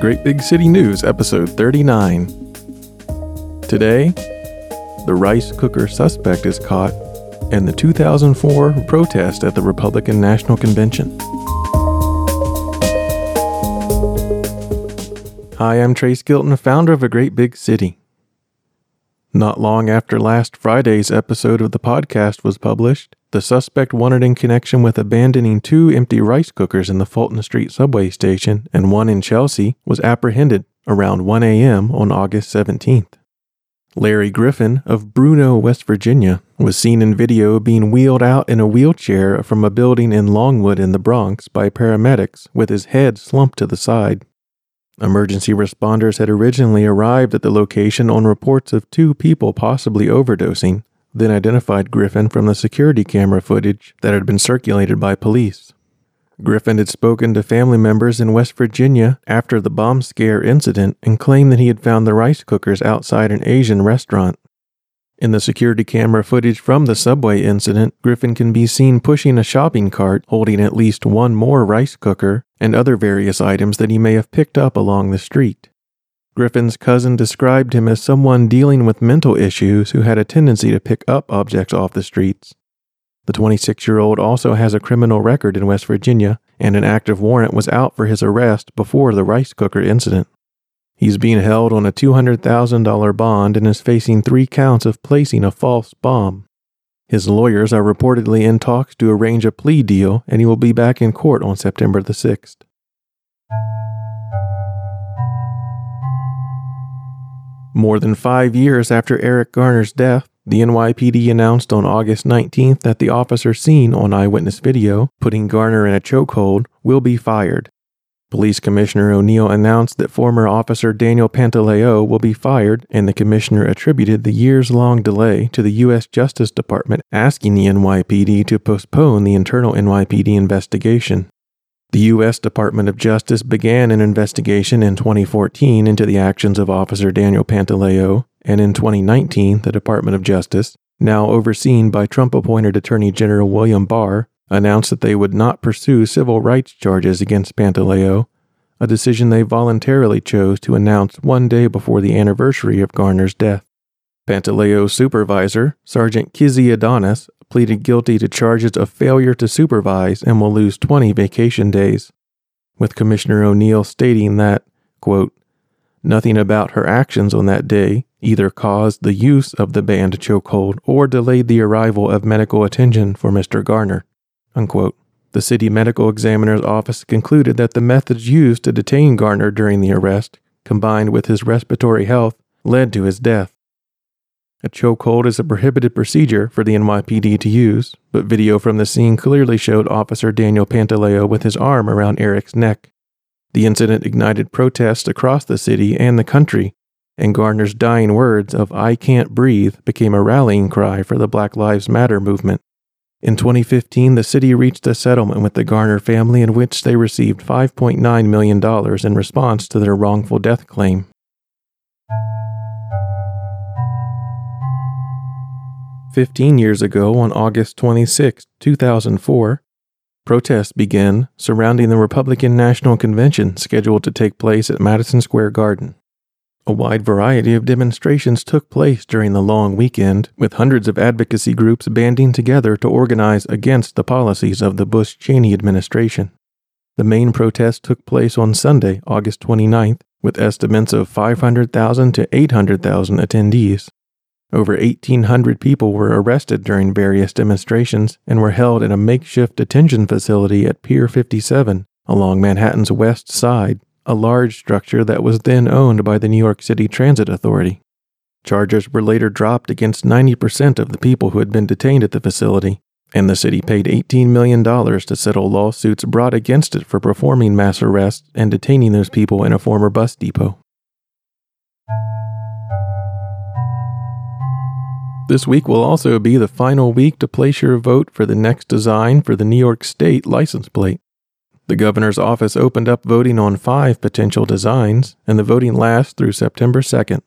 Great Big City News, episode 39. Today, the rice cooker suspect is caught, and the 2004 protest at the Republican National Convention. Hi, I'm Trace Gilton, founder of A Great Big City. Not long after last Friday's episode of the podcast was published, the suspect wanted in connection with abandoning two empty rice cookers in the Fulton Street subway station and one in Chelsea was apprehended around 1 a.m. on August 17th. Larry Griffin of Bruno, West Virginia, was seen in video being wheeled out in a wheelchair from a building in Longwood in the Bronx by paramedics with his head slumped to the side. Emergency responders had originally arrived at the location on reports of two people possibly overdosing, then identified Griffin from the security camera footage that had been circulated by police. Griffin had spoken to family members in West Virginia after the bomb scare incident and claimed that he had found the rice cookers outside an Asian restaurant. In the security camera footage from the subway incident, Griffin can be seen pushing a shopping cart holding at least one more rice cooker and other various items that he may have picked up along the street. Griffin's cousin described him as someone dealing with mental issues who had a tendency to pick up objects off the streets. The 26 year old also has a criminal record in West Virginia, and an active warrant was out for his arrest before the rice cooker incident. He's being held on a $200,000 bond and is facing three counts of placing a false bomb. His lawyers are reportedly in talks to arrange a plea deal, and he will be back in court on September the 6th. More than five years after Eric Garner's death, the NYPD announced on August 19th that the officer seen on eyewitness video putting Garner in a chokehold will be fired. Police Commissioner O'Neill announced that former officer Daniel Pantaleo will be fired, and the commissioner attributed the years long delay to the U.S. Justice Department asking the NYPD to postpone the internal NYPD investigation. The U.S. Department of Justice began an investigation in 2014 into the actions of Officer Daniel Pantaleo, and in 2019, the Department of Justice, now overseen by Trump appointed Attorney General William Barr, announced that they would not pursue civil rights charges against Pantaleo, a decision they voluntarily chose to announce one day before the anniversary of Garner's death. Pantaleo's supervisor, Sergeant Kizzy Adonis, pleaded guilty to charges of failure to supervise and will lose 20 vacation days, with Commissioner O'Neill stating that, quote, Nothing about her actions on that day either caused the use of the banned chokehold or delayed the arrival of medical attention for Mr. Garner. Unquote. The city medical examiner's office concluded that the methods used to detain Garner during the arrest, combined with his respiratory health, led to his death. A chokehold is a prohibited procedure for the NYPD to use, but video from the scene clearly showed Officer Daniel Pantaleo with his arm around Eric's neck. The incident ignited protests across the city and the country, and Garner's dying words of I can't breathe became a rallying cry for the Black Lives Matter movement. In 2015, the city reached a settlement with the Garner family in which they received $5.9 million in response to their wrongful death claim. Fifteen years ago, on August 26, 2004, protests began surrounding the Republican National Convention scheduled to take place at Madison Square Garden. A wide variety of demonstrations took place during the long weekend, with hundreds of advocacy groups banding together to organize against the policies of the Bush Cheney administration. The main protest took place on Sunday, August 29th, with estimates of 500,000 to 800,000 attendees. Over 1,800 people were arrested during various demonstrations and were held in a makeshift detention facility at Pier 57 along Manhattan's west side a large structure that was then owned by the New York City Transit Authority. Charges were later dropped against 90% of the people who had been detained at the facility, and the city paid $18 million to settle lawsuits brought against it for performing mass arrests and detaining those people in a former bus depot. This week will also be the final week to place your vote for the next design for the New York State license plate. The governor's office opened up voting on five potential designs, and the voting lasts through September 2nd.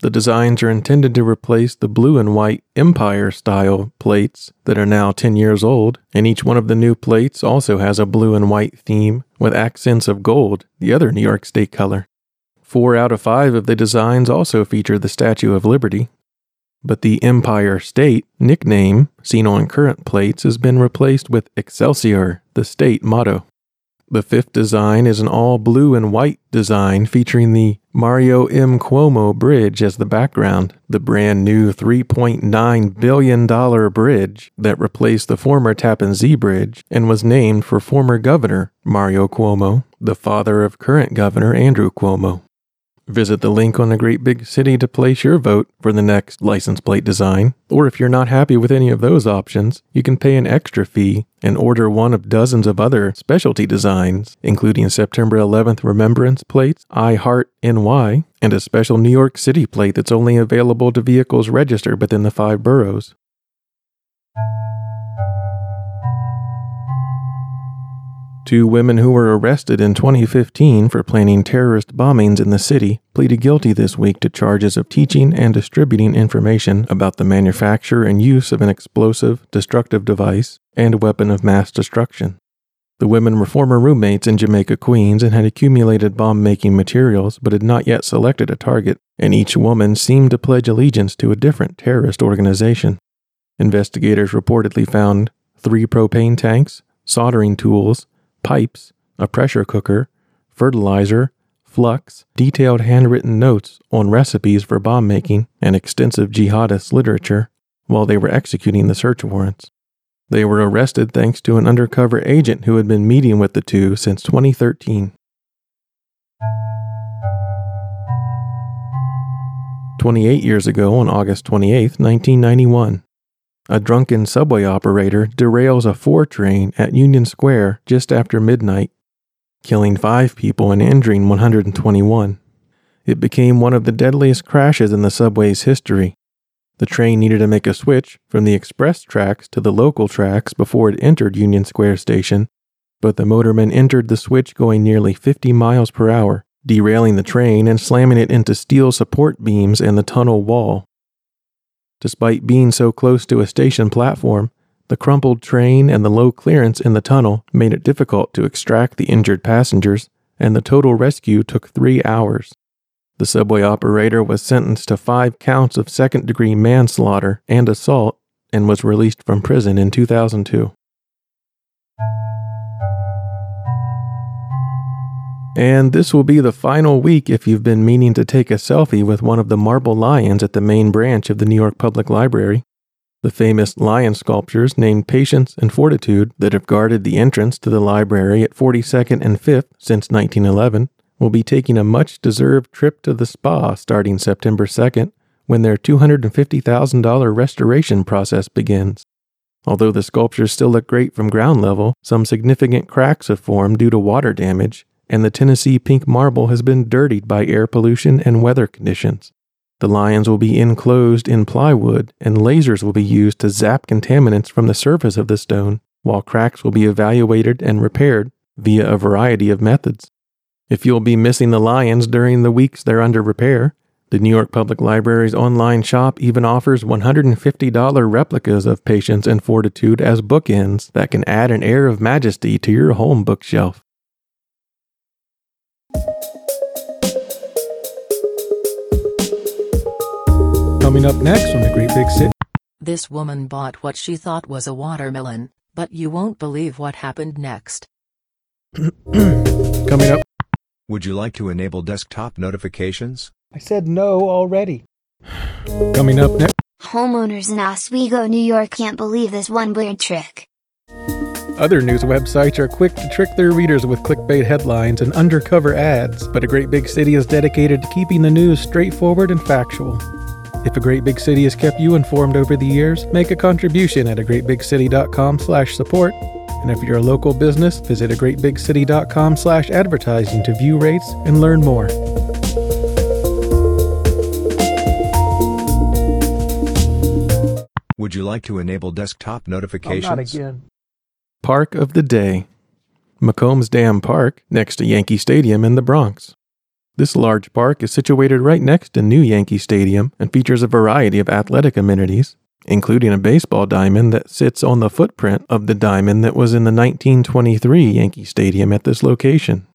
The designs are intended to replace the blue and white Empire style plates that are now 10 years old, and each one of the new plates also has a blue and white theme with accents of gold, the other New York State color. Four out of five of the designs also feature the Statue of Liberty. But the Empire State nickname seen on current plates has been replaced with Excelsior, the state motto. The fifth design is an all blue and white design featuring the Mario M. Cuomo Bridge as the background, the brand new $3.9 billion bridge that replaced the former Tappan Zee Bridge and was named for former Governor Mario Cuomo, the father of current Governor Andrew Cuomo. Visit the link on the Great Big City to place your vote for the next license plate design. Or if you're not happy with any of those options, you can pay an extra fee and order one of dozens of other specialty designs, including September 11th remembrance plates, I Heart NY, and a special New York City plate that's only available to vehicles registered within the five boroughs. Two women who were arrested in 2015 for planning terrorist bombings in the city pleaded guilty this week to charges of teaching and distributing information about the manufacture and use of an explosive, destructive device and weapon of mass destruction. The women were former roommates in Jamaica, Queens, and had accumulated bomb making materials but had not yet selected a target, and each woman seemed to pledge allegiance to a different terrorist organization. Investigators reportedly found three propane tanks, soldering tools, pipes, a pressure cooker, fertilizer, flux, detailed handwritten notes on recipes for bomb making, and extensive jihadist literature while they were executing the search warrants. They were arrested thanks to an undercover agent who had been meeting with the two since 2013. 28 years ago, on August 28, 1991, a drunken subway operator derails a 4 train at Union Square just after midnight, killing five people and injuring 121. It became one of the deadliest crashes in the subway's history. The train needed to make a switch from the express tracks to the local tracks before it entered Union Square Station, but the motorman entered the switch going nearly 50 miles per hour, derailing the train and slamming it into steel support beams and the tunnel wall. Despite being so close to a station platform, the crumpled train and the low clearance in the tunnel made it difficult to extract the injured passengers, and the total rescue took three hours. The subway operator was sentenced to five counts of second degree manslaughter and assault and was released from prison in 2002. And this will be the final week if you've been meaning to take a selfie with one of the marble lions at the main branch of the New York Public Library. The famous lion sculptures named Patience and Fortitude that have guarded the entrance to the library at 42nd and 5th since 1911 will be taking a much deserved trip to the spa starting September 2nd when their $250,000 restoration process begins. Although the sculptures still look great from ground level, some significant cracks have formed due to water damage, and the Tennessee pink marble has been dirtied by air pollution and weather conditions. The lions will be enclosed in plywood, and lasers will be used to zap contaminants from the surface of the stone, while cracks will be evaluated and repaired via a variety of methods. If you'll be missing the lions during the weeks they're under repair, the New York Public Library's online shop even offers $150 replicas of Patience and Fortitude as bookends that can add an air of majesty to your home bookshelf. Coming up next on the Great Big City. This woman bought what she thought was a watermelon, but you won't believe what happened next. Coming up. Would you like to enable desktop notifications? I said no already. Coming up next. Homeowners in Oswego, New York can't believe this one weird trick. Other news websites are quick to trick their readers with clickbait headlines and undercover ads, but a great big city is dedicated to keeping the news straightforward and factual. If a great big city has kept you informed over the years, make a contribution at a greatbigcity.com/support. And if you're a local business, visit a greatbigcity.com/advertising to view rates and learn more. Would you like to enable desktop notifications? Oh, not again. Park of the Day McCombs Dam Park, next to Yankee Stadium in the Bronx. This large park is situated right next to New Yankee Stadium and features a variety of athletic amenities, including a baseball diamond that sits on the footprint of the diamond that was in the 1923 Yankee Stadium at this location.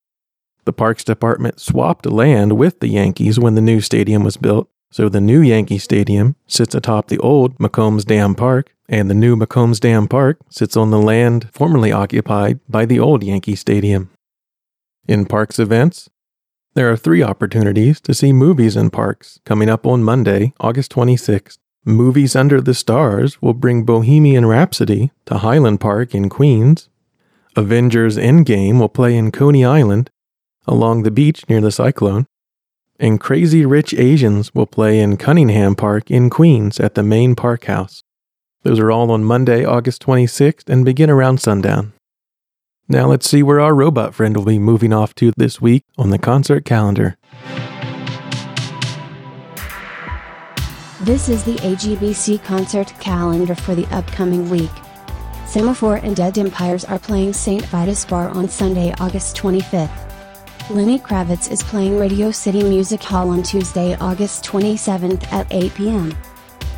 The Parks Department swapped land with the Yankees when the new stadium was built, so the new Yankee Stadium sits atop the old McCombs Dam Park, and the new McCombs Dam Park sits on the land formerly occupied by the old Yankee Stadium. In Parks events, there are three opportunities to see movies in parks coming up on Monday, August 26th. Movies Under the Stars will bring Bohemian Rhapsody to Highland Park in Queens. Avengers Endgame will play in Coney Island along the beach near the cyclone. And Crazy Rich Asians will play in Cunningham Park in Queens at the main park house. Those are all on Monday, August 26th and begin around sundown. Now let's see where our robot friend will be moving off to this week on the concert calendar. This is the AGBC concert calendar for the upcoming week. Semaphore and Dead Empires are playing St. Vitus Bar on Sunday, August 25th. Lenny Kravitz is playing Radio City Music Hall on Tuesday, August 27th at 8 p.m.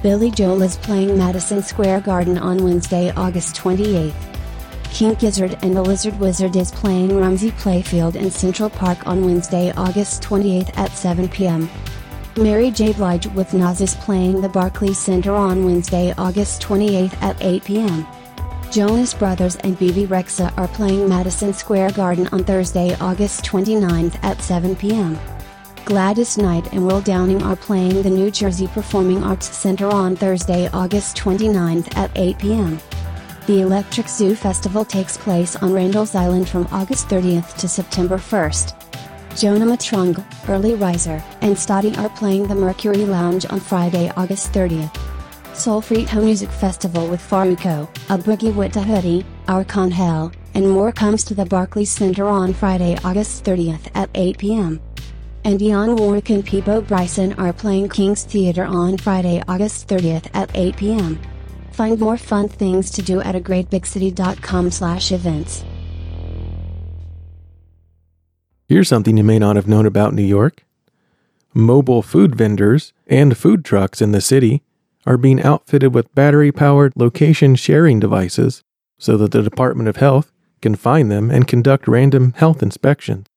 Billy Joel is playing Madison Square Garden on Wednesday, August 28th. King Gizzard and the Lizard Wizard is playing Rumsey Playfield in Central Park on Wednesday, August 28th at 7 p.m. Mary J. Blige with Nas is playing the Barclays Center on Wednesday, August 28th at 8 p.m. Jonas Brothers and Bebe Rexha are playing Madison Square Garden on Thursday, August 29th at 7 p.m. Gladys Knight and Will Downing are playing the New Jersey Performing Arts Center on Thursday, August 29th at 8 p.m. The Electric Zoo Festival takes place on Randall's Island from August 30th to September 1st. Jonah Matranga, Early Riser, and Stoddy are playing the Mercury Lounge on Friday, August 30th. Soul Frito Music Festival with Farruko, A Boogie with a Hoodie, Arcángel, and more comes to the Barclays Center on Friday, August 30th at 8 p.m. And Dionne Warwick and Peabo Bryson are playing King's Theatre on Friday, August 30th at 8 p.m. Find more fun things to do at a greatbigcity.com slash events. Here's something you may not have known about New York. Mobile food vendors and food trucks in the city are being outfitted with battery powered location sharing devices so that the Department of Health can find them and conduct random health inspections.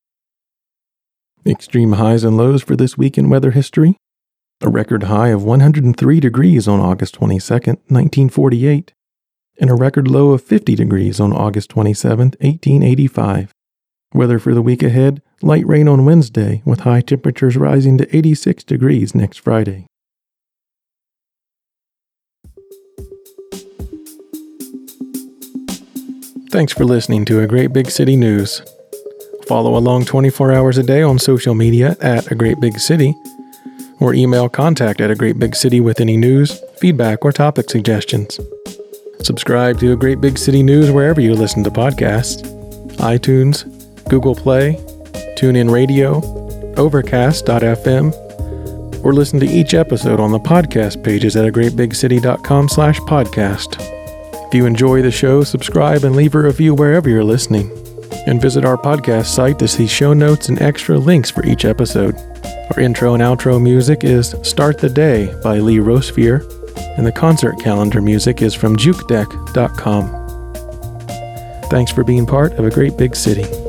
Extreme highs and lows for this week in weather history. A record high of 103 degrees on August 22, 1948, and a record low of 50 degrees on August 27, 1885. Weather for the week ahead light rain on Wednesday, with high temperatures rising to 86 degrees next Friday. Thanks for listening to A Great Big City News. Follow along 24 hours a day on social media at A Great Big City, or email contact at A Great Big City with any news, feedback, or topic suggestions. Subscribe to A Great Big City News wherever you listen to podcasts iTunes, Google Play, TuneIn Radio, Overcast.fm, or listen to each episode on the podcast pages at a great greatbigcity.com slash podcast. If you enjoy the show, subscribe and leave a review wherever you're listening. And visit our podcast site to see show notes and extra links for each episode. Our intro and outro music is Start the Day by Lee Rosevere, and the concert calendar music is from jukedeck.com. Thanks for being part of a great big city.